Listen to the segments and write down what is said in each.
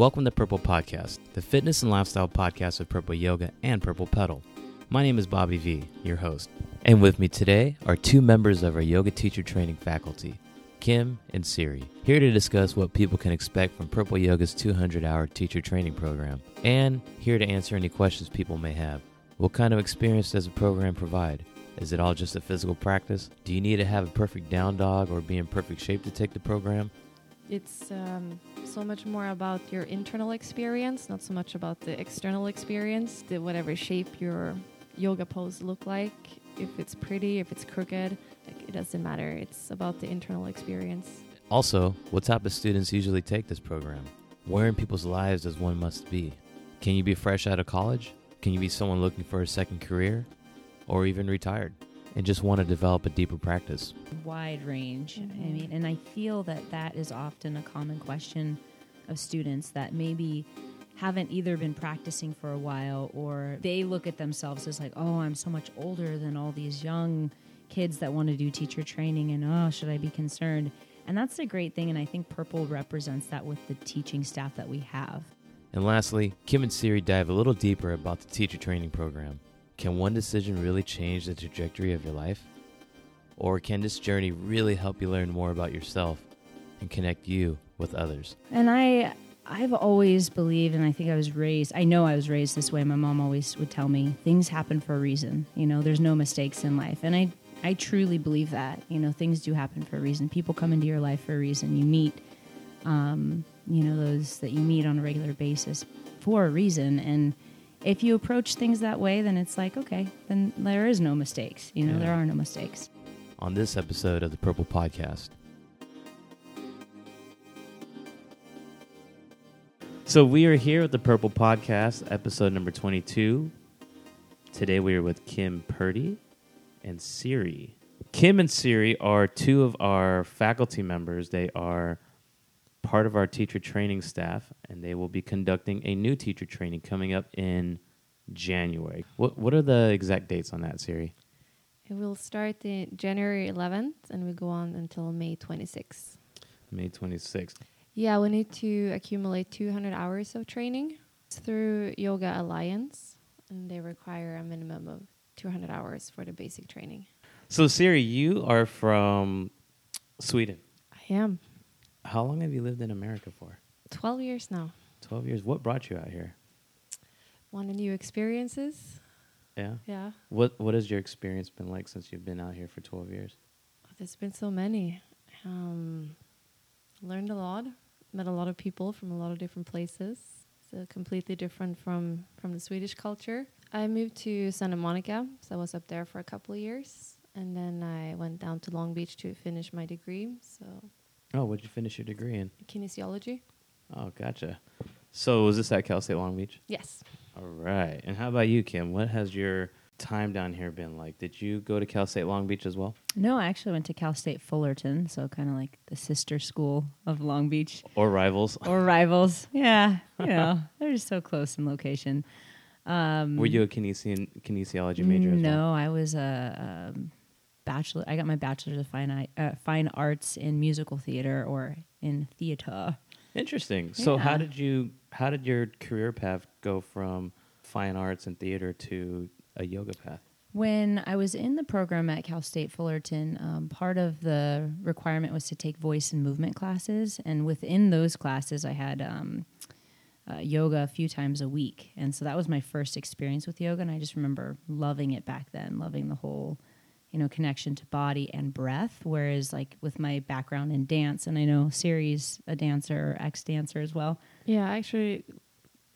Welcome to Purple Podcast, the fitness and lifestyle podcast of Purple Yoga and Purple Pedal. My name is Bobby V, your host. And with me today are two members of our yoga teacher training faculty, Kim and Siri, here to discuss what people can expect from Purple Yoga's 200 hour teacher training program, and here to answer any questions people may have. What kind of experience does the program provide? Is it all just a physical practice? Do you need to have a perfect down dog or be in perfect shape to take the program? It's um, so much more about your internal experience, not so much about the external experience, the whatever shape your yoga pose look like. If it's pretty, if it's crooked, like, it doesn't matter. It's about the internal experience. Also, what type of students usually take this program? Where in people's lives does one must be? Can you be fresh out of college? Can you be someone looking for a second career? Or even retired and just want to develop a deeper practice? wide range. I Mhm. mean, and I feel that that is often a common question of students that maybe haven't either been practicing for a while or they look at themselves as like, oh, I'm so much older than all these young kids that want to do teacher training and oh, should I be concerned? And that's a great thing. And I think Purple represents that with the teaching staff that we have. And lastly, Kim and Siri dive a little deeper about the teacher training program. Can one decision really change the trajectory of your life? Or can this journey really help you learn more about yourself and connect you with others? And I I've always believed and I think I was raised I know I was raised this way. My mom always would tell me things happen for a reason. You know, there's no mistakes in life. And I I truly believe that. You know, things do happen for a reason. People come into your life for a reason. You meet um, you know, those that you meet on a regular basis for a reason and if you approach things that way, then it's like, okay, then there is no mistakes. You know, Yeah. there are no mistakes. On this episode of the Purple Podcast. So we are here with the Purple Podcast, episode number 22. Today we are with Kim Purdy and Siri. Kim and Siri are two of our faculty members. They are part of our teacher training staff, and they will be conducting a new teacher training coming up in January. What What are the exact dates on that, Siri? It will start in January 11th and we go on until May 26th. May 26th. Yeah, we need to accumulate 200 hours of training It's through Yoga Alliance, and they require a minimum of 200 hours for the basic training. So, Siri, you are from Sweden. I am How long have you lived in America for? 12 years now. 12 years. What brought you out here? Want new experiences? Yeah. Yeah. What What has your experience been like since you've been out here for 12 years? There's been so many. Um, learned a lot. Met a lot of people from a lot of different places. So completely different from from the Swedish culture. I moved to Santa Monica, so I was up there for a couple of years, and then I went down to Long Beach to finish my degree. So Oh, what'd you finish your degree in? kinesiology. Oh, gotcha. So, was this at Cal State Long Beach? Yes. All right. And how about you, Kim? What has your time down here been like? Did you go to Cal State Long Beach as well? No, I actually went to Cal State Fullerton, so kind of like the sister school of Long Beach. Or rivals? or rivals. Yeah, you know, they're just so close in location. Um, Were you a kinesi- kinesiology major as well? No, I was a, um bachelor. I got my bachelor's of fine uh, fine arts in musical theater or in theater. Interesting. So how did you how did your career path go from fine arts and theater to a yoga path? When I was in the program at Cal State Fullerton, um, part of the requirement was to take voice and movement classes, and within those classes, I had um, uh, yoga a few times a week, and so that was my first experience with yoga, and I just remember loving it back then, loving the whole, you know, connection to body and breath. Whereas, like with my background in dance, and I know Siri's a dancer, or ex dancer as well. Yeah, actually,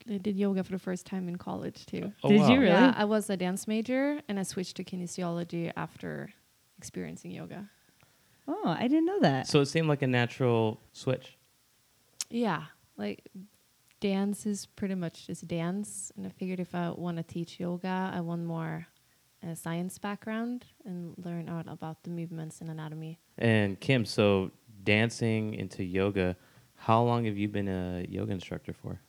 I did yoga for the first time in college too. Oh, Did wow. you really? Yeah, I was a dance major, and I switched to kinesiology after experiencing yoga. Oh, I didn't know that. So it seemed like a natural switch. Yeah, like dance is pretty much just dance, and I figured if I want to teach yoga, I want more uh, science background and learn out about the movements and anatomy. And Kim, so dancing into yoga, how long have you been a yoga instructor for?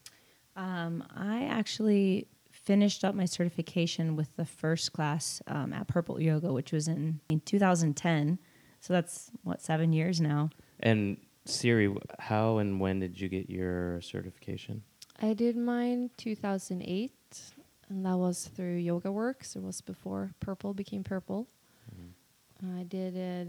Um, I actually finished up my certification with the first class um, at Purple Yoga, which was in, in 2010. So that's what seven years now. And Siri, how and when did you get your certification? I did mine 2008, and that was through Yoga Works. It was before Purple became Purple. I did it,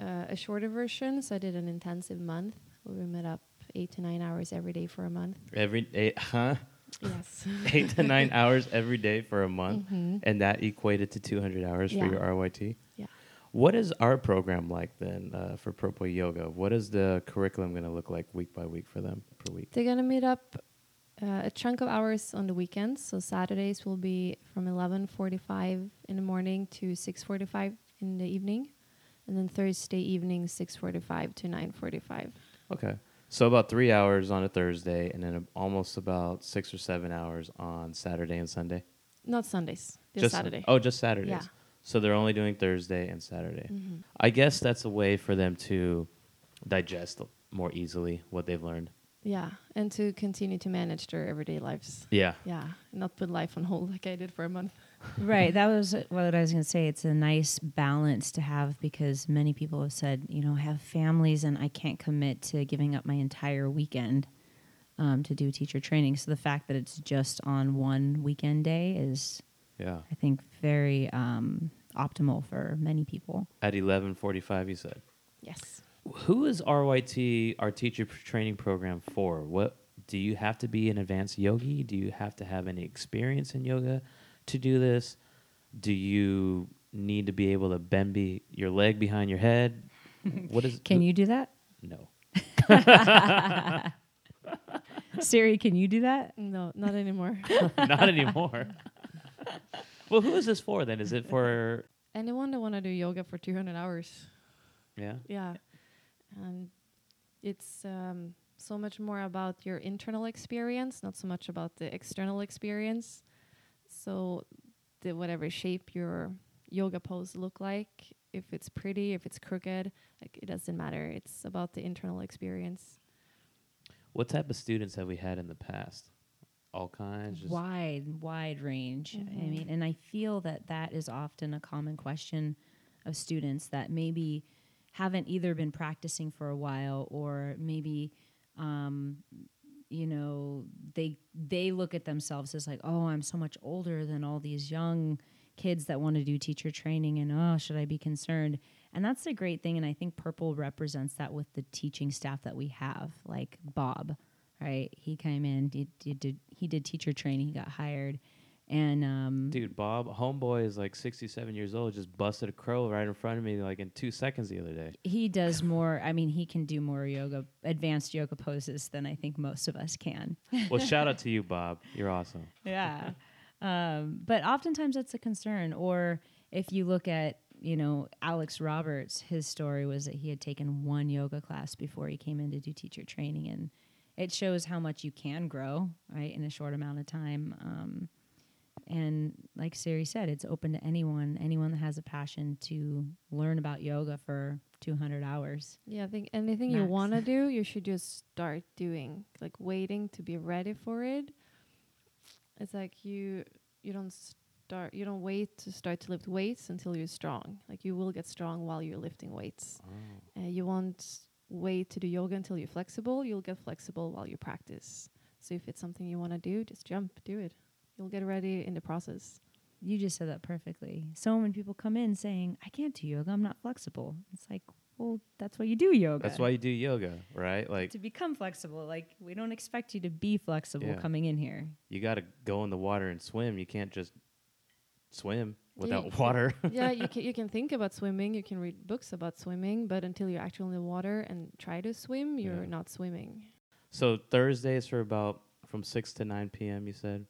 uh, a shorter version, so I did an intensive month where we met up eight to nine hours every day for a month. Every eight, huh? Yes. Eight to nine hours every day for a month, Mhm. and that equated to 200 hours Yeah. for your RYT. Yeah. What is our program like then uh, for Purple Yoga? What is the curriculum going to look like week by week for them per week? They're gonna meet up uh, a chunk of hours on the weekends. So Saturdays will be from 11:45 in the morning to 6:45 in the evening, and then Thursday evening 6:45 to 9:45. Okay. So about three hours on a Thursday, and then almost about six or seven hours on Saturday and Sunday. Not Sundays, just, Sun- Saturday. Oh, just Saturdays. Yeah. So they're only doing Thursday and Saturday. Mhm. I guess that's a way for them to digest more easily what they've learned. Yeah, and to continue to manage their everyday lives. Yeah. Yeah, not put life on hold like I did for a month. right. That was what I was going to say. It's a nice balance to have because many people have said, you know, I have families and I can't commit to giving up my entire weekend um, to do teacher training. So the fact that it's just on one weekend day is, Yeah. I think, very um, optimal for many people. At 11:45 you said. Yes. Who is RYT our teacher training program for? What do you have to be an advanced yogi? Do you have to have any experience in yoga to do this? Do you need to be able to bend be your leg behind your head? What is Can you do that? No. Siri, can you do that? No, not anymore. Not anymore. well, who is this for then? Is it for Anyone that want to do yoga for 200 hours. yeah? Yeah. And it's um, so much more about your internal experience, not so much about the external experience. So, the whatever shape your yoga pose look like, if it's pretty, if it's crooked, like it doesn't matter. It's about the internal experience. What type of students have we had in the past? All kinds. Wide, wide range. I Mhm. mean, and I feel that that is often a common question of students that maybe haven't either been practicing for a while or maybe, um, you know, they they look at themselves as like, oh, I'm so much older than all these young kids that want to do teacher training, and oh, should I be concerned? And that's a great thing, and I think Purple represents that with the teaching staff that we have, like Bob right? He came in, did, he did teacher training, he got hired, and um, Dude, Bob, homeboy is like 67 years old, just busted a crow right in front of me like in two seconds the other day. he does more. I mean, he can do more yoga, advanced yoga poses than I think most of us can. Well, shout out to you, Bob. You're awesome. yeah, um, but oftentimes that's a concern. Or if you look at you know Alex Roberts, his story was that he had taken one yoga class before he came in to do teacher training, and it shows how much you can grow right in a short amount of time. Um, and like Siri said, it's open to anyone, anyone that has a passion to learn about yoga for 200 hours. Yeah, I think anything you want to do, you should just start doing. Like waiting to be ready for it. It's like you you don't start you don't wait to start to lift weights until you're strong. Like you will get strong while you're lifting weights. Oh. Uh, you won't wait to do yoga until you're flexible. You'll get flexible while you practice. So if it's something you want to do, just jump, do it. You'll get ready in the process. You just said that perfectly. So many people come in saying, I can't do yoga, I'm not flexible. It's like, well, that's why you do yoga. That's why you do yoga, right? Like to become flexible. Like we don't expect you to be flexible Yeah. coming in here. you got to go in the water and swim. You can't just swim without you- water. yeah, you can you can think about swimming, you can read books about swimming, but until you're actually in the water and try to swim, you're Yeah. not swimming. so Thursdays for about from 6 to 9 p.m. you said,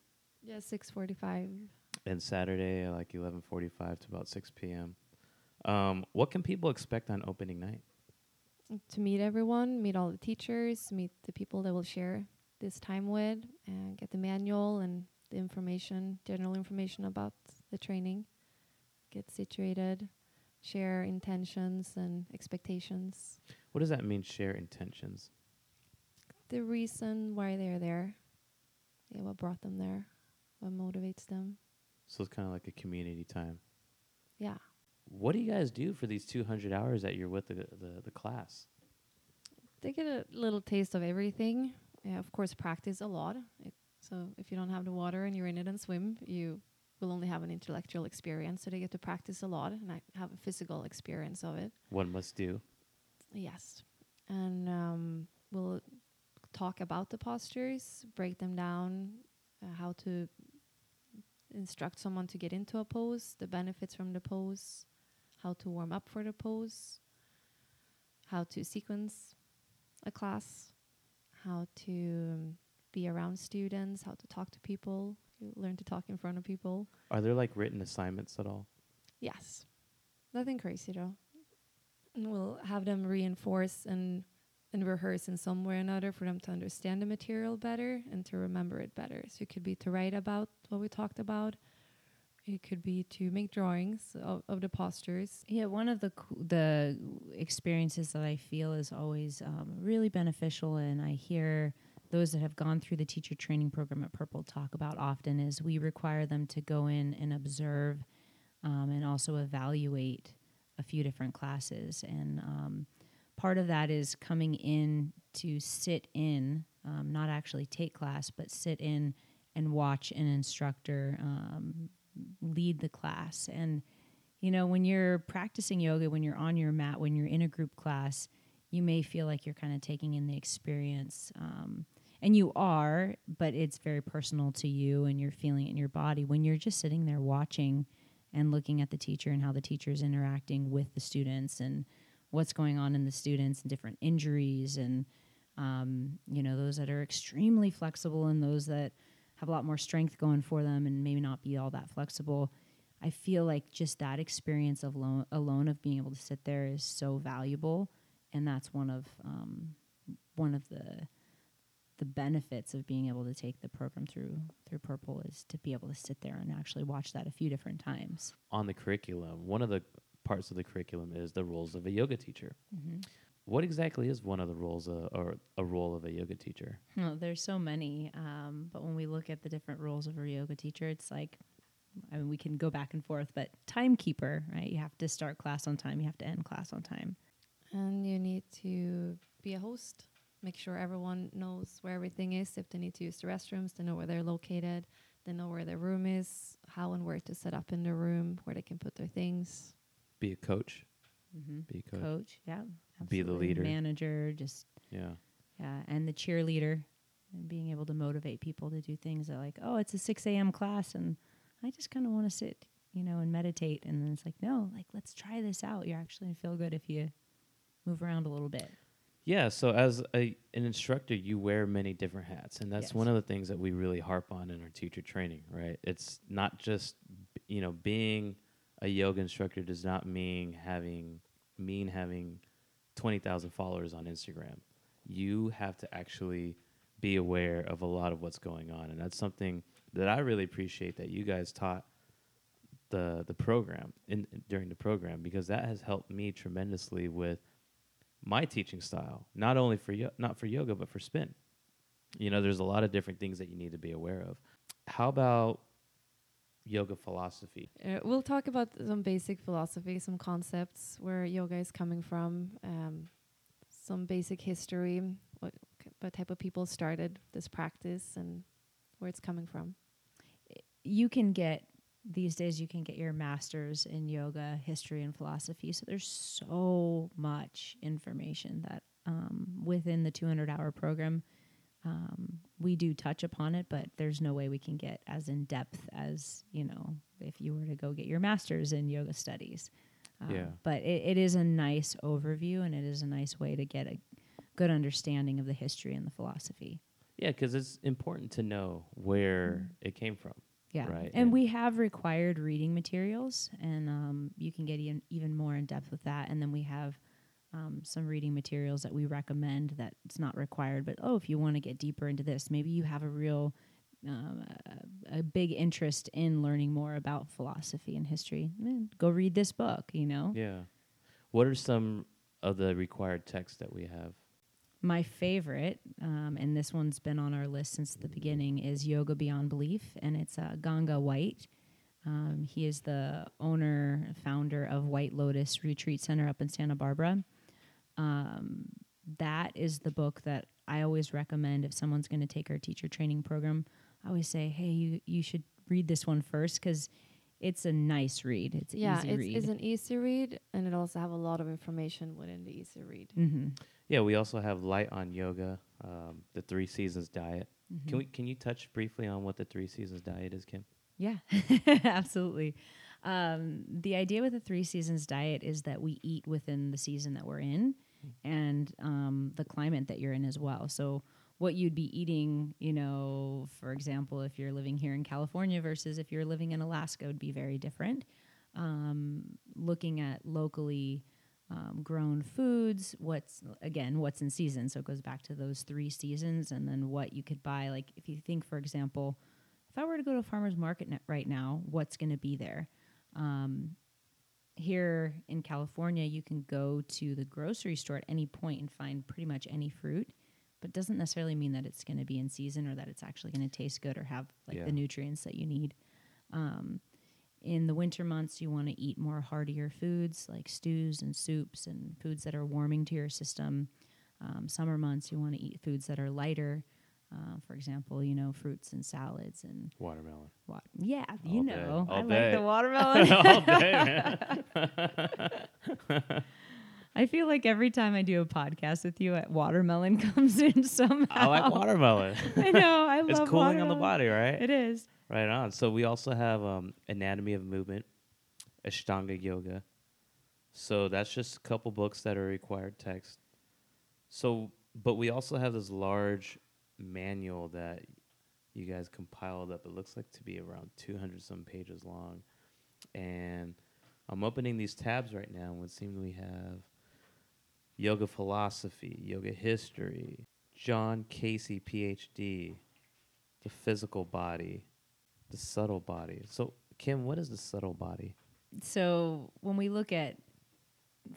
Yeah, six forty-five. and Saturday like 11:45 to about 6 p.m. Um, what can people expect on opening night? To meet everyone, meet all the teachers, meet the people that will share this time with, and get the manual and the information, general information about the training. Get situated, share intentions and expectations. What does that mean? Share intentions. The reason why they're there. Yeah, what brought them there? What motivates them? So it's kind of like a community time. Yeah. What do you guys do for these 200 hours that you're with the the, the class? they get a little taste of everything. Yeah, of course, practice a lot. It, so if you don't have the water and you're in it and swim, you will only have an intellectual experience. So they get to practice a lot and I have a physical experience of it. One must do. Yes. And um, we'll talk about the postures, break them down, uh, how to instruct someone to get into a pose, the benefits from the pose, how to warm up for the pose, how to sequence a class, how to be around students, how to talk to people. You learn to talk in front of people. Are there like written assignments at all? Yes. Nothing crazy though. And we'll have them reinforce and and rehearse in some way or another for them to understand the material better and to remember it better. So it could be to write about what we talked about. It could be to make drawings of, of the postures. Yeah, one of the the experiences that I feel is always um, really beneficial, and I hear those that have gone through the teacher training program at Purple talk about often is we require them to go in and observe um, and also evaluate a few different classes. And um, part of that is coming in to sit in, um, not actually take class, but sit in and watch an instructor um, lead the class. And, you know, when you're practicing yoga, when you're on your mat, when you're in a group class, you may feel like you're kind of taking in the experience. Um, and you are, but it's very personal to you and you're feeling it in your body. When you're just sitting there watching and looking at the teacher and how the teacher is interacting with the students and what's going on in the students and different injuries and um, you know those that are extremely flexible and those that have a lot more strength going for them and maybe not be all that flexible i feel like just that experience of lo- alone of being able to sit there is so valuable and that's one of um, one of the the benefits of being able to take the program through through Purple is to be able to sit there and actually watch that a few different times. On the curriculum, one of the parts of the curriculum is the roles of a yoga teacher. What exactly is one of the roles uh, or a role of a yoga teacher? Well, there's so many, um, but when we look at the different roles of a yoga teacher, it's like, I mean, we can go back and forth, but timekeeper, right? You have to start class on time, you have to end class on time. And you need to be a host. Make sure everyone knows where everything is. If they need to use the restrooms, they know where they're located. They know where their room is, how and where to set up in their room, where they can put their things. Be a coach. Mm-hmm. Be a coach. Coach, yeah, Be the leader. manager, just Yeah. yeah, and the cheerleader, and being able to motivate people to do things that like, oh, it's a six a.m. class, and I just kind of want to sit, you know, and meditate, and then it's like, no, like let's try this out. You're actually gonna feel good if you move around a little bit. Yeah, so as a, an instructor, you wear many different hats, and that's Yes. one of the things that we really harp on in our teacher training, right? It's not just you know being a yoga instructor does not mean having mean having twenty thousand followers on Instagram. You have to actually be aware of a lot of what's going on, and that's something that I really appreciate that you guys taught the the program in during the program because that has helped me tremendously with my teaching style, not only for yo- not for yoga but for spin. You know, there's a lot of different things that you need to be aware of. How about yoga philosophy? Uh, we'll talk about some basic philosophy, some concepts, where yoga is coming from, um, some basic history, what, what type of people started this practice, and where it's coming from. You can get these days. You can get your master's in yoga history and philosophy. So there's so much information that um, within the 200 hour program. Um, we do touch upon it, but there's no way we can get as in depth as you know if you were to go get your master's in yoga studies. Um, Yeah. But it, it is a nice overview, and it is a nice way to get a good understanding of the history and the philosophy. Yeah, because it's important to know where it came from. Yeah. Right. And we have required reading materials, and um, you can get even, even more in depth with that. And then we have um, some reading materials that we recommend that it's not required, but oh, if you want to get deeper into this, maybe you have a real um, a, a big interest in learning more about philosophy and history. eh, Go read this book. You know. Yeah. What are some of the required texts that we have? My favorite, um, and this one's been on our list since the beginning, is Yoga Beyond Belief, and it's uh, Ganga White. Um, he is the owner, founder of White Lotus Retreat Center up in Santa Barbara. Um, that is the book that I always recommend if someone's going to take our teacher training program. I always say, hey, you you should read this one first because it's a nice read. It's an yeah, easy it's, read. it's an easy read, and it also have a lot of information within the easy read. mm-hmm. Yeah, we also have Light on Yoga, um, the Three Seasons Diet. Mm-hmm. Can we? Can you touch briefly on what the Three Seasons Diet is, Kim? Yeah, absolutely. Um, the idea with the three seasons diet is that we eat within the season that we're in and um, the climate that you're in as well. So, what you'd be eating, you know, for example, if you're living here in California versus if you're living in Alaska, would be very different. Um, looking at locally um, grown foods, what's again, what's in season. So, it goes back to those three seasons and then what you could buy. Like, if you think, for example, if I were to go to a farmer's market right now, what's going to be there? Um, here in California, you can go to the grocery store at any point and find pretty much any fruit, but it doesn't necessarily mean that it's going to be in season or that it's actually going to taste good or have like Yeah. the nutrients that you need. Um, in the winter months, you want to eat more heartier foods like stews and soups and foods that are warming to your system. Um, summer months, you want to eat foods that are lighter. Uh, for example, you know, fruits and salads and Watermelon. what? Yeah, you All day. know, I day. like the watermelon. All day, man. I feel like every time I do a podcast with you, watermelon comes in somehow. I like watermelon. I know. I love it's cooling on the body, right? It is. Right on. So we also have um, anatomy of movement, Ashtanga yoga. So that's just a couple books that are required text. So, but we also have this large manual that you guys compiled up. It looks like to be around 200 some pages long. And I'm opening these tabs right now, and it seems we have yoga philosophy, yoga history, John Casey, PhD, the physical body, the subtle body. So, Kim, what is the subtle body? So when we look at,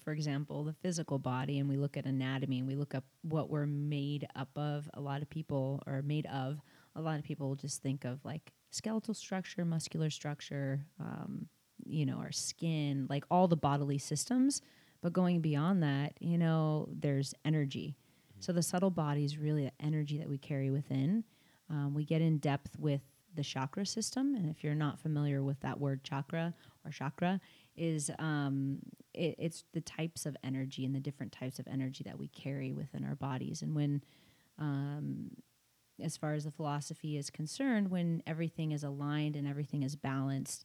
for example, the physical body, and we look at anatomy, and we look up what we're made up of, a lot of people are made of. A lot of people just think of like skeletal structure, muscular structure, um, you know, our skin, like all the bodily systems. But going beyond that, you know, there's energy. So the subtle body is really the energy that we carry within. Um, we get in depth with the chakra system, and if you're not familiar with that word chakra or chakra, is um, it, it's the types of energy and the different types of energy that we carry within our bodies. And when, um, as far as the philosophy is concerned, when everything is aligned and everything is balanced,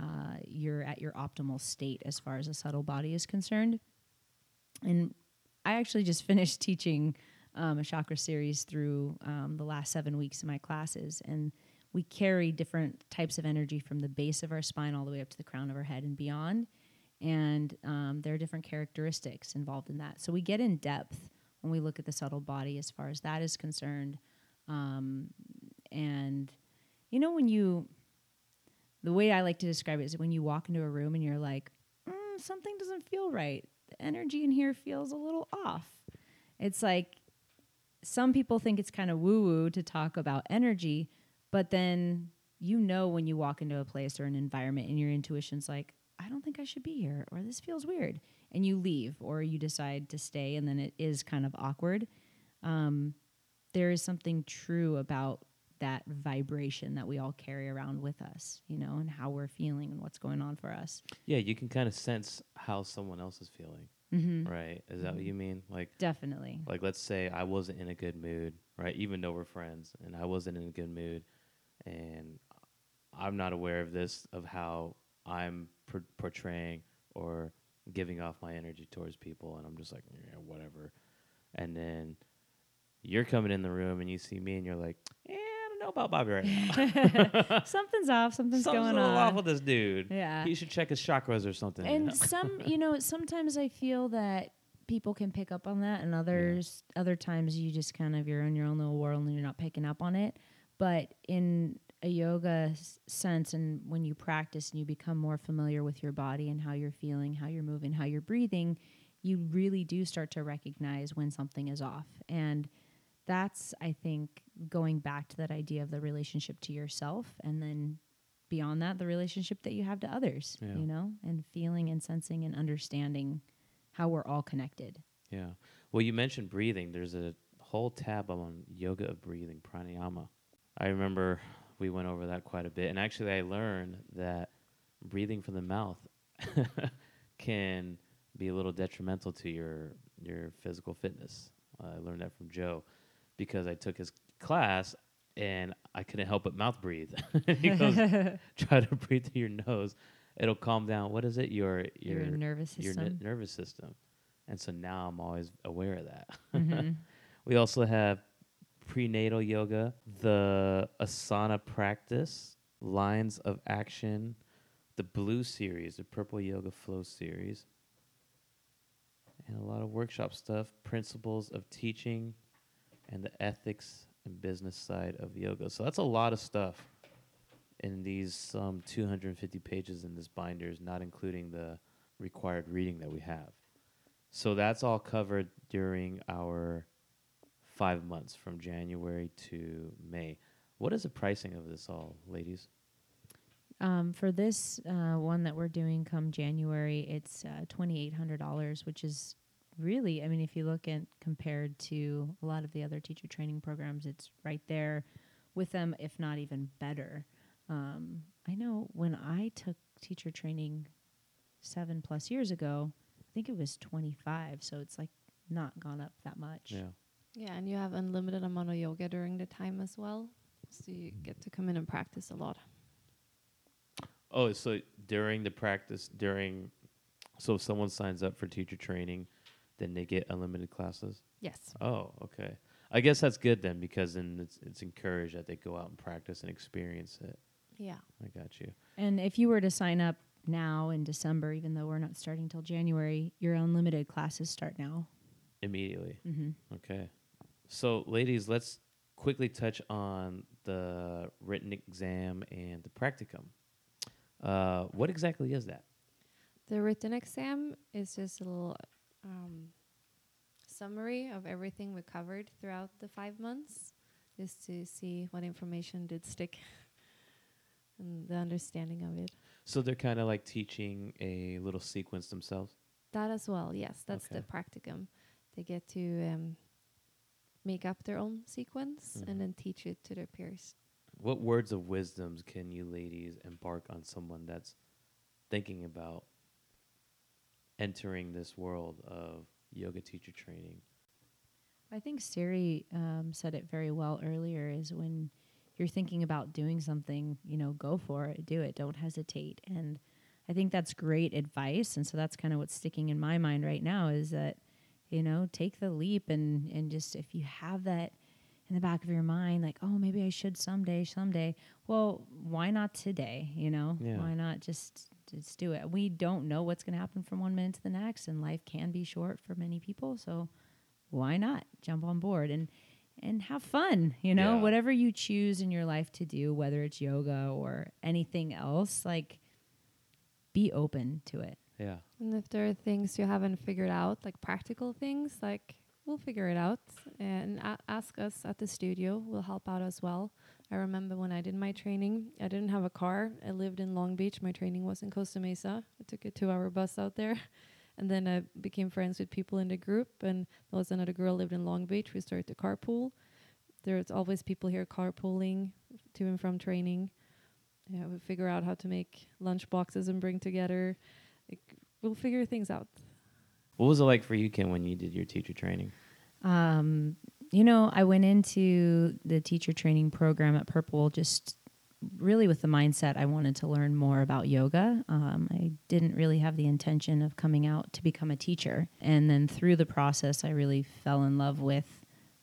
uh, you're at your optimal state as far as the subtle body is concerned. And I actually just finished teaching um, a chakra series through um, the last seven weeks of my classes, and we carry different types of energy from the base of our spine all the way up to the crown of our head and beyond. And um, there are different characteristics involved in that. So we get in depth when we look at the subtle body as far as that is concerned. Um, and you know, when you, the way I like to describe it is when you walk into a room and you're like, mm, something doesn't feel right. The energy in here feels a little off. It's like some people think it's kind of woo woo to talk about energy, but then you know when you walk into a place or an environment and your intuition's like, I don't think I should be here, or this feels weird. And you leave, or you decide to stay, and then it is kind of awkward. Um, there is something true about that vibration that we all carry around with us, you know, and how we're feeling and what's going on for us. Yeah, you can kind of sense how someone else is feeling, Mm-hmm. right? Is that what you mean? Like, Definitely. like let's say I wasn't in a good mood, right? Even though we're friends, and I wasn't in a good mood, and I'm not aware of this of how I'm por- portraying or giving off my energy towards people, and I'm just like, yeah, whatever. And then you're coming in the room and you see me, and you're like, yeah, I don't know about Bobby right now. Something's off. Something's, Something's going a little on. off with this dude. Yeah. he should check his chakras or something. you know? and some you know sometimes i feel that people can pick up on that and others other times you just kind of you're in your own little world and you're not picking up on it but in a yoga sense and when you practice and you become more familiar with your body and how you're feeling how you're moving how you're breathing you really do start to recognize when something is off and that's i think going back to that idea of the relationship to yourself and then beyond that the relationship that you have to others Yeah. you know and feeling and sensing and understanding how we're all connected Yeah. Well, you mentioned breathing. There's a whole tab on yoga of breathing, pranayama. I remember we went over that quite a bit, and actually, I learned that breathing from the mouth can be a little detrimental to your your physical fitness. I learned that from Joe because I took his class and I couldn't help but mouth breathe. he goes, "Try to breathe through your nose; it'll calm down." What is it? Your Your nervous Your system. ne- nervous system. And so now I'm always aware of that. Mhm. We also have prenatal yoga, the asana practice, lines of action, the blue series, the purple yoga flow series, and a lot of workshop stuff, principles of teaching, and the ethics and business side of yoga. So that's a lot of stuff in these um, 250 pages in this binder, is not including the required reading that we have. So that's all covered during our five months from January to May. What is the pricing of this all, ladies? Um, for this uh, one that we're doing come January, it's uh, twenty eight hundred dollars, which is really, I mean, if you look at compared to a lot of the other teacher training programs, it's right there with them, if not even better. Um, I know when I took teacher training seven plus years ago, I think it was twenty five, so it's like not gone up that much. Yeah. Yeah, and you have unlimited amount of yoga during the time as well, so you get to come in and practice a lot. Oh, so during the practice, during, so if someone signs up for teacher training, then they get unlimited classes? Yes. Oh, okay. I guess that's good then because then it's, it's encouraged that they go out and practice and experience it. Yeah. I got you. And if you were to sign up now in December, even though we're not starting till January, your unlimited classes start now. Immediately. Mm-hmm. Okay. So, ladies, let's quickly touch on the written exam and the practicum. Uh, what exactly is that? The written exam is just a little um, summary of everything we covered throughout the five months, just to see what information did stick and the understanding of it. So, they're kind of like teaching a little sequence themselves. That as well, yes, that's the practicum. They get to um, make up their own sequence Mhm. and then teach it to their peers. What words of wisdoms can you ladies embark on someone that's thinking about entering this world of yoga teacher training? I think Siri um, said it very well earlier is when you're thinking about doing something, you know, go for it, do it, don't hesitate. And I think that's great advice. And so that's kind of what's sticking in my mind right now is that, you know, take the leap and, and just if you have that in the back of your mind, like, oh, maybe I should someday, someday. Well, why not today? You know, Yeah. why not just just do it? We don't know what's going to happen from one minute to the next, and life can be short for many people. So why not jump on board and and have fun? You know, Yeah. whatever you choose in your life to do, whether it's yoga or anything else, like be open to it. Yeah. And if there are things you haven't figured out, like practical things, like we'll figure it out and ask us at the studio. We'll help out as well. I remember when I did my training, I didn't have a car. I lived in Long Beach. My training was in Costa Mesa. I took a two hour bus out there. And then I became friends with people in the group. And there was another girl lived in Long Beach. We started to carpool. There's always people here carpooling to and from training. Yeah, we figure out how to make lunch boxes and bring together. Like, we'll figure things out. What was it like for you, Kim, when you did your teacher training? Um, you know, I went into the teacher training program at Purple just really with the mindset I wanted to learn more about yoga. Um, I didn't really have the intention of coming out to become a teacher, and then through the process, I really fell in love with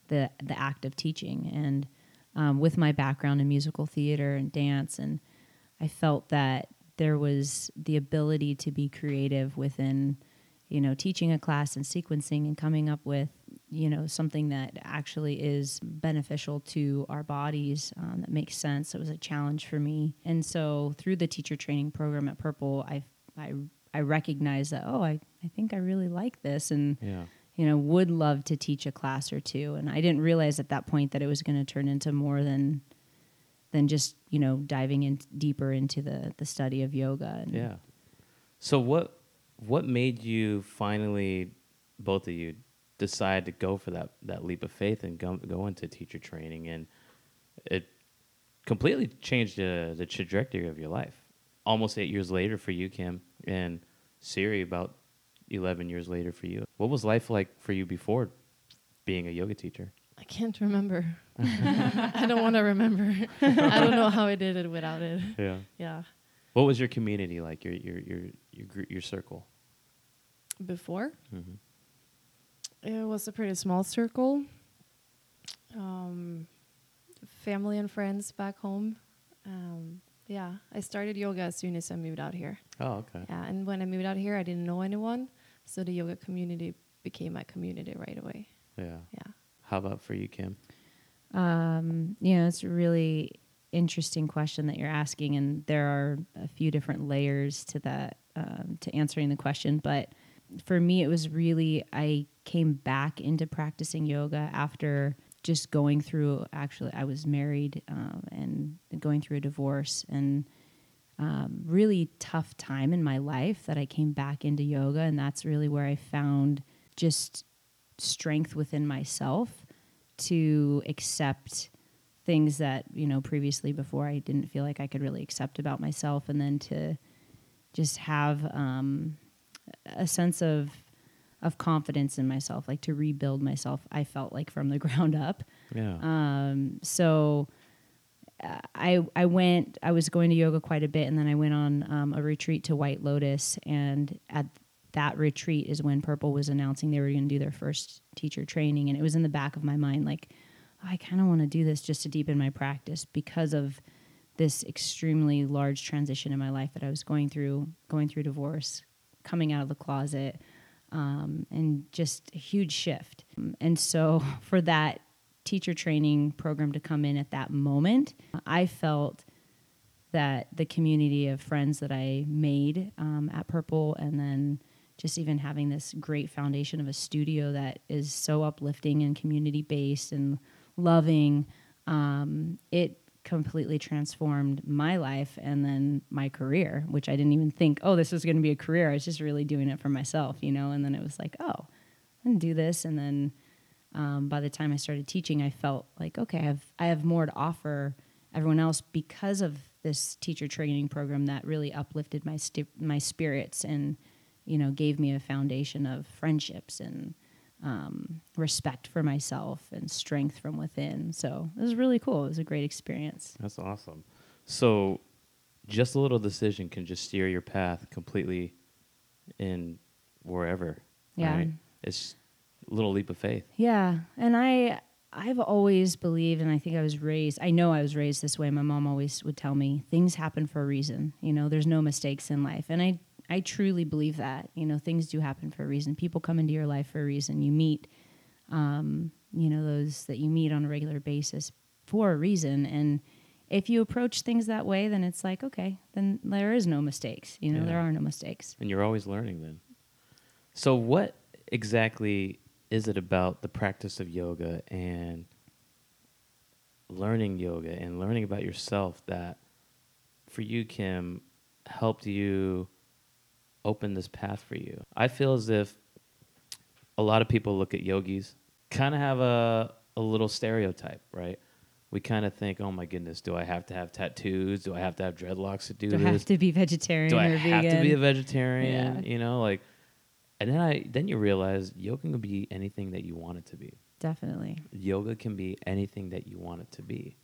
the the act of teaching, and um, with my background in musical theater and dance, and I felt that there was the ability to be creative within you know, teaching a class and sequencing and coming up with, you know, something that actually is beneficial to our bodies um, that makes sense. It was a challenge for me, and so through the teacher training program at Purple, I I I recognized that oh, I I think I really like this, and Yeah. you know, would love to teach a class or two. And I didn't realize at that point that it was going to turn into more than than just you know diving in deeper into the the study of yoga. And Yeah. So what what made you finally both of you decide to go for that that leap of faith and go go into teacher training, and it completely changed the the trajectory of your life. Almost eight years later for you, Kim, and Siri about eleven years later for you. What was life like for you before being a yoga teacher? I can't remember. I don't want to remember. I don't know how I did it without it. Yeah. Yeah. What was your community like? Your your your your gr- your circle. Before, Mm-hmm. it was a pretty small circle. Um, family and friends back home. Um, yeah, I started yoga as soon as I moved out here. Oh, okay. Yeah, and when I moved out here, I didn't know anyone, so the yoga community became my community right away. Yeah. Yeah. How about for you, Kim? Um, you know, it's a really interesting question that you're asking, and there are a few different layers to that um, to answering the question. But for me, it was really I came back into practicing yoga after just going through. Actually, I was married um, and going through a divorce and. Um, really tough time in my life that I came back into yoga, and that's really where I found just strength within myself to accept things that you know previously before I didn't feel like I could really accept about myself, and then to just have um, a sense of of confidence in myself, like to rebuild myself. I felt like from the ground up. Yeah. Um, so uh, I I went. I was going to yoga quite a bit, and then I went on um, a retreat to White Lotus. And at that retreat is when Purple was announcing they were going to do their first teacher training, and it was in the back of my mind, like oh, I kind of want to do this just to deepen my practice because of this extremely large transition in my life that I was going through, going through divorce, coming out of the closet, um, and just a huge shift. And so for that teacher training program to come in at that moment, I felt that the community of friends that I made um, at Purple, and then just even having this great foundation of a studio that is so uplifting and community based and loving, um, it completely transformed my life and then my career, which I didn't even think, oh, this was going to be a career. I was just really doing it for myself, you know. And then it was like, oh, I'm going to do this, and then um, by the time I started teaching, I felt like, okay, I have I have more to offer everyone else because of this teacher training program that really uplifted my my spirits and you know gave me a foundation of friendships and um, respect for myself and strength from within. So it was really cool. It was a great experience. That's awesome. So, just a little decision can just steer your path completely in wherever. Yeah. right? It's a little leap of faith. Yeah, and I I've always believed, and I think I was raised. I know I was raised this way. My mom always would tell me things happen for a reason. You know, there's no mistakes in life, and I I truly believe that. You know, things do happen for a reason. People come into your life for a reason. You meet, um, you know, those that you meet on a regular basis for a reason, and if you approach things that way, then it's like okay, then there is no mistakes. You know, Yeah. there are no mistakes. And you're always learning then. So, what exactly is it about the practice of yoga and learning yoga and learning about yourself that for you, Kim, helped you open this path for you? I feel as if a lot of people look at yogis, kind of have a, a little stereotype, right? We kind of think, oh my goodness, do I have to have tattoos? Do I have to have dreadlocks to do Do I have to be vegetarian do I have vegan? to be a vegetarian? Yeah. You know, like, and then I then you realize yoga can be anything that you want it to be. Definitely. Yoga can be anything that you want it to be.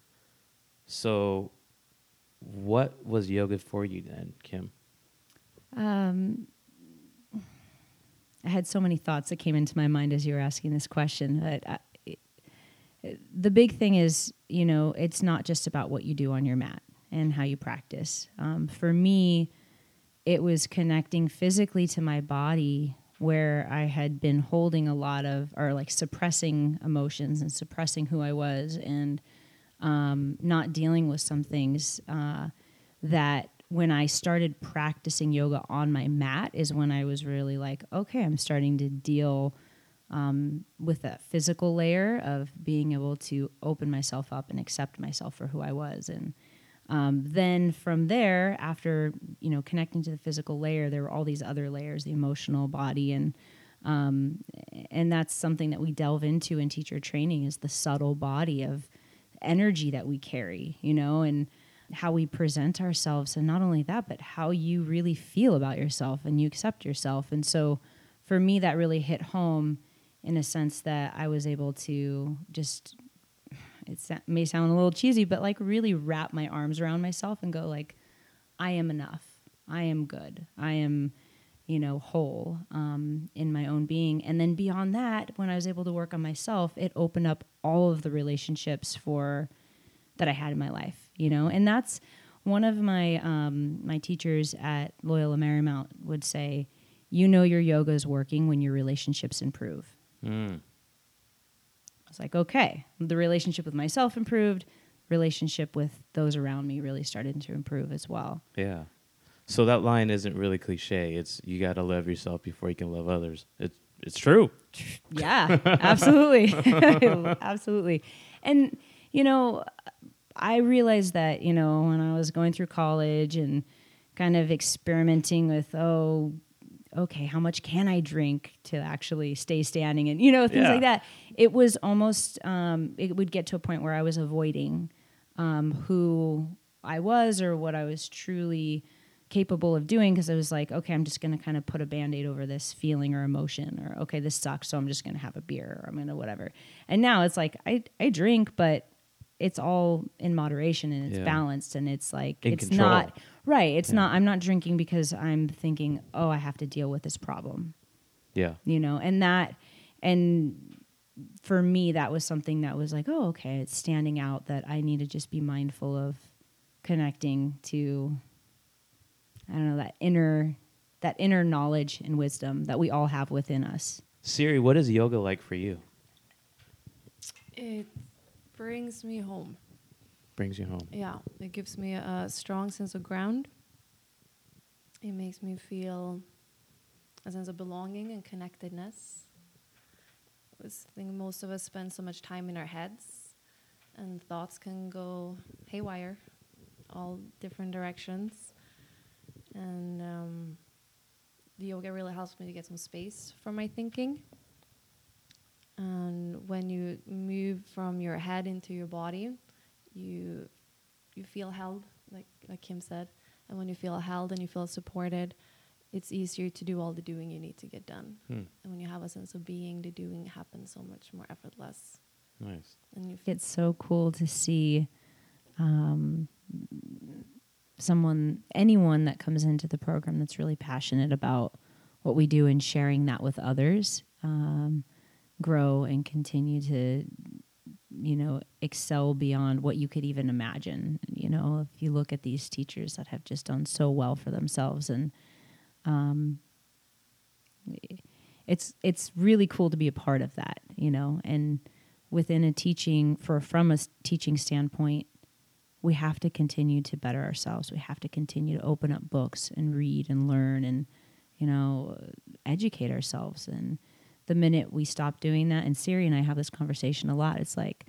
So, what was yoga for you then, Kim? Um, I had so many thoughts that came into my mind as you were asking this question. But I, it, the big thing is, you know, it's not just about what you do on your mat and how you practice. Um, for me, it was connecting physically to my body where I had been holding a lot of, or like suppressing emotions and suppressing who I was and um, not dealing with some things uh, that when I started practicing yoga on my mat is when I was really like, okay, I'm starting to deal um, with that physical layer of being able to open myself up and accept myself for who I was. And um, then from there, after you know connecting to the physical layer, there were all these other layers, the emotional body, and Um, and that's something that we delve into in teacher training is the subtle body of energy that we carry, you know, and how we present ourselves. And not only that, but how you really feel about yourself and you accept yourself. And so for me, that really hit home in a sense that I was able to just, it may sound a little cheesy, but like really wrap my arms around myself and go like, I am enough. I am good. I am you know, whole um, in my own being. And then beyond that, when I was able to work on myself, it opened up all of the relationships for that I had in my life, you know. And that's one of my um, my teachers at Loyola Marymount would say, "You know your yoga is working when your relationships improve." Mm. I was like, okay, the relationship with myself improved. Relationship with those around me really started to improve as well. Yeah. So that line isn't really cliche. It's you got to love yourself before you can love others. It's it's true. Yeah, absolutely, absolutely. And you know, I realized that you know when I was going through college and kind of experimenting with oh okay how much can i drink to actually stay standing and you know things yeah. like that it was almost um, it would get to a point where i was avoiding um, who i was or what i was truly capable of doing because I was like, okay, I'm just going to kind of put a band aid over this feeling or emotion, or okay, this sucks, so I'm just going to have a beer or I'm going to whatever. And now it's like, I, I drink, but it's all in moderation and it's yeah. balanced and it's like, in it's control. not, right. It's yeah. not, I'm not drinking because I'm thinking, oh, I have to deal with this problem. Yeah. You know, and that, and for me, that was something that was like, oh, okay, it's standing out that I need to just be mindful of connecting to I don't know that inner that inner knowledge and wisdom that we all have within us. Siri, what is yoga like for you? It brings me home. Brings you home. Yeah, it gives me a strong sense of ground. It makes me feel a sense of belonging and connectedness. I think most of us spend so much time in our heads, and thoughts can go haywire, all different directions and um, the yoga really helps me to get some space for my thinking. And when you move from your head into your body, you you feel held, like like Kim said. And when you feel held and you feel supported, it's easier to do all the doing you need to get done. Hmm. And when you have a sense of being, the doing happens so much more effortless. Nice. And you it's so cool to see um, someone, anyone that comes into the program that's really passionate about what we do and sharing that with others, um, grow and continue to, you know, excel beyond what you could even imagine. You know, if you look at these teachers that have just done so well for themselves and, um, it's it's really cool to be a part of that, you know, and within a teaching for from a teaching standpoint, we have to continue to better ourselves. We have to continue to open up books and read and learn and, you know, educate ourselves. And the minute we stop doing that, and Siri and I have this conversation a lot, it's like,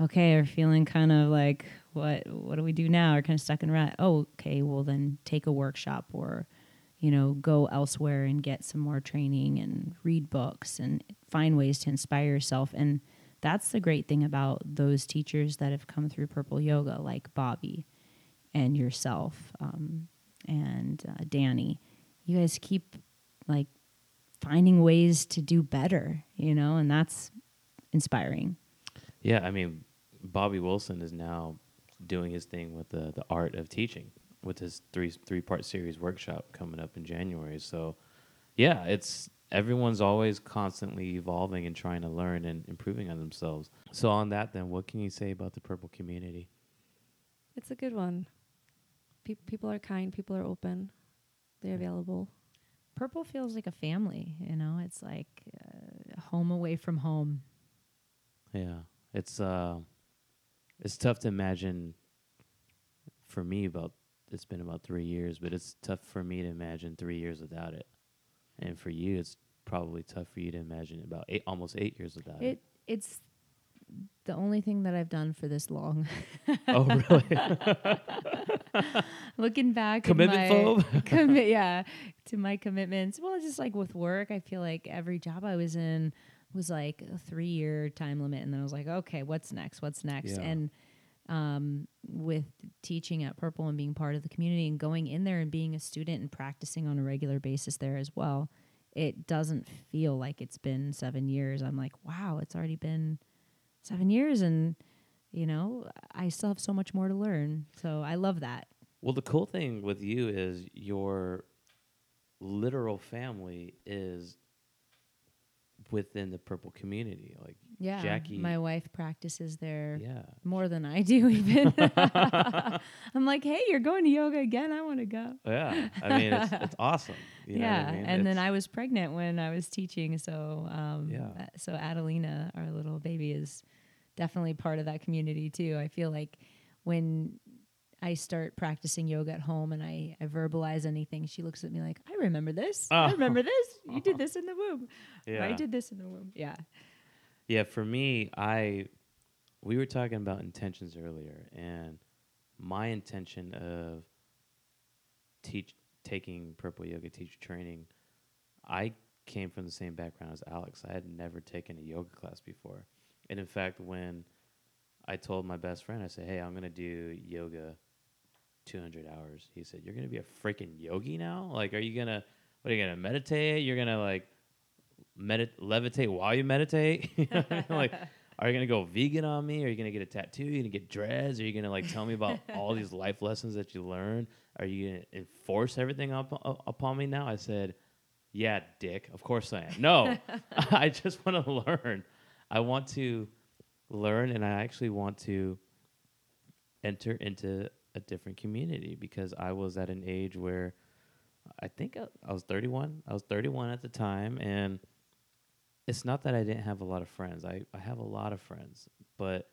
okay, we're feeling kind of like, what what do we do now? We're kind of stuck in rut. Oh, okay, well then take a workshop or, you know, go elsewhere and get some more training and read books and find ways to inspire yourself. And that's the great thing about those teachers that have come through Purple Yoga, like Bobby and yourself um, and uh, Danny. You guys keep like finding ways to do better, you know, and that's inspiring. Yeah, I mean, Bobby Wilson is now doing his thing with the the art of teaching with his three three part series workshop coming up in January. So, yeah, it's everyone's always constantly evolving and trying to learn and improving on themselves. So on that, then, what can you say about the purple community? It's a good one. Pe- people are kind. People are open. They're available. Purple feels like a family. You know, it's like uh, home away from home. Yeah, it's uh, it's tough to imagine. For me, about it's been about three years, but it's tough for me to imagine three years without it. And for you, it's probably tough for you to imagine about eight, almost eight years without it. it. It's the only thing that I've done for this long. oh, really? Looking back, Commitment my, phobe? commit, yeah, to my commitments. Well, just like with work, I feel like every job I was in was like a three year time limit, and then I was like, okay, what's next? What's next? Yeah. And um, with teaching at Purple and being part of the community and going in there and being a student and practicing on a regular basis there as well, it doesn't feel like it's been seven years. I'm like, wow, it's already been seven years, and you know, I still have so much more to learn. So I love that. Well, the cool thing with you is your literal family is within the purple community. Like, Yeah, Jackie. my wife practices there yeah. more than I do. Even I'm like, hey, you're going to yoga again? I want to go. Yeah. I mean, it's, it's awesome. You yeah, I mean? and then I was pregnant when I was teaching, so um, Yeah. uh, so Adelina, our little baby, is definitely part of that community too. I feel like when I start practicing yoga at home and I, I verbalize anything, she looks at me like, I remember this. I Oh. remember this. You did this in the womb. Or I did this in the womb. Yeah. Yeah, for me, I we were talking about intentions earlier, and my intention of teach taking purple yoga teacher training, I came from the same background as Alex. I had never taken a yoga class before, and in fact, when I told my best friend, I said, "Hey, I'm gonna do yoga, 200 hours." He said, "You're gonna be a freaking yogi now? Like, are you gonna what are you gonna meditate? You're gonna like." Medit levitate while you meditate? You know I mean? like, are you gonna go vegan on me? Are you gonna get a tattoo? Are you gonna get dreads? Are you gonna like tell me about all these life lessons that you learned? Are you gonna enforce everything up, up upon me now? I said, yeah, dick. Of course I am. No, I just want to learn. I want to learn, and I actually want to enter into a different community because I was at an age where I think I, I was 31. I was 31 at the time, and it's not that I didn't have a lot of friends. I, I have a lot of friends, but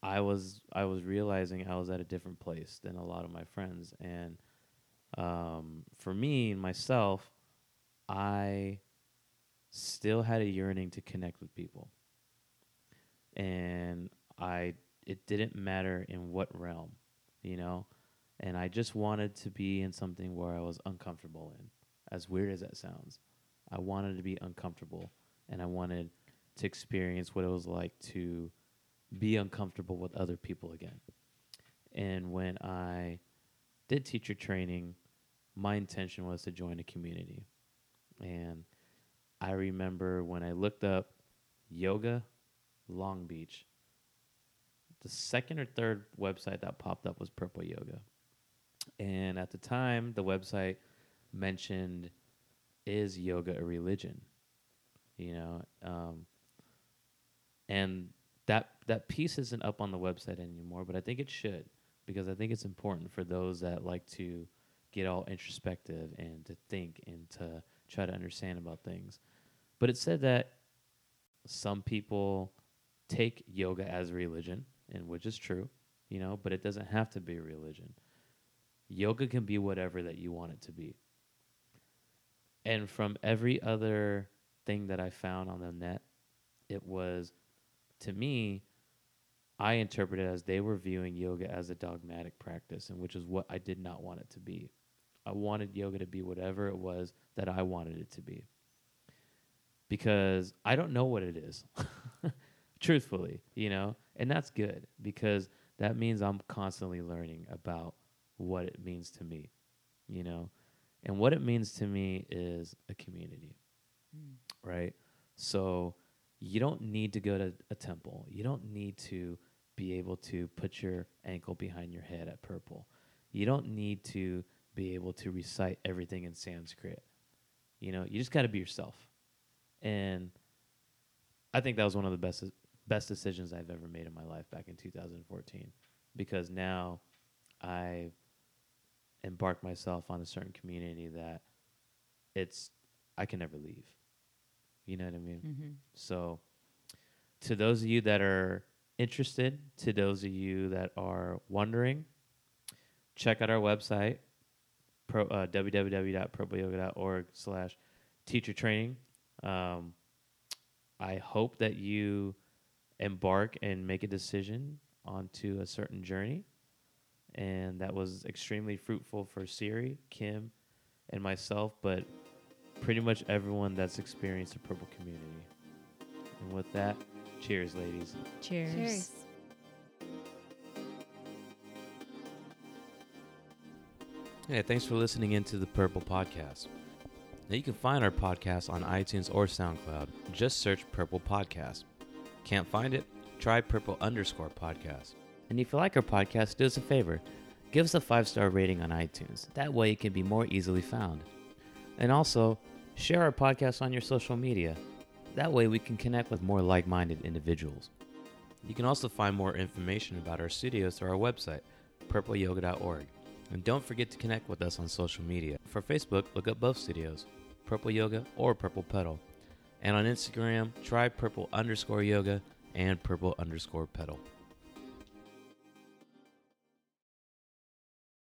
I was I was realizing I was at a different place than a lot of my friends, and um, for me myself, I still had a yearning to connect with people, and I it didn't matter in what realm, you know, and I just wanted to be in something where I was uncomfortable in, as weird as that sounds. I wanted to be uncomfortable and I wanted to experience what it was like to be uncomfortable with other people again. And when I did teacher training, my intention was to join a community. And I remember when I looked up yoga Long Beach, the second or third website that popped up was Purple Yoga. And at the time, the website mentioned is yoga a religion? You know, um, and that that piece isn't up on the website anymore, but I think it should because I think it's important for those that like to get all introspective and to think and to try to understand about things. But it said that some people take yoga as religion, and which is true, you know, but it doesn't have to be a religion. Yoga can be whatever that you want it to be. And from every other thing that I found on the net, it was, to me, I interpreted as they were viewing yoga as a dogmatic practice, and which is what I did not want it to be. I wanted yoga to be whatever it was that I wanted it to be. Because I don't know what it is, truthfully, you know, and that's good because that means I'm constantly learning about what it means to me, you know. And what it means to me is a community, hmm. right? So you don't need to go to a temple. You don't need to be able to put your ankle behind your head at purple. You don't need to be able to recite everything in Sanskrit. You know, you just got to be yourself. And I think that was one of the best best decisions I've ever made in my life back in 2014 because now I've embarked myself on a certain community that it's I can never leave. You know what I mean? Mm-hmm. So, to those of you that are interested, to those of you that are wondering, check out our website, pro, uh, www.purpleyoga.org slash teacher training. Um, I hope that you embark and make a decision onto a certain journey. And that was extremely fruitful for Siri, Kim, and myself, but pretty much everyone that's experienced the purple community. And with that, cheers, ladies. Cheers. Cheers. Hey, thanks for listening into the Purple Podcast. Now you can find our podcast on iTunes or SoundCloud. Just search Purple Podcast. Can't find it? Try Purple underscore podcast. And if you like our podcast, do us a favor. Give us a five star rating on iTunes. That way it can be more easily found. And also, share our podcast on your social media. That way we can connect with more like minded individuals. You can also find more information about our studios through our website, purpleyoga.org. And don't forget to connect with us on social media. For Facebook, look up both studios, Purple Yoga or Purple Pedal. And on Instagram, try purple underscore yoga and purple underscore pedal.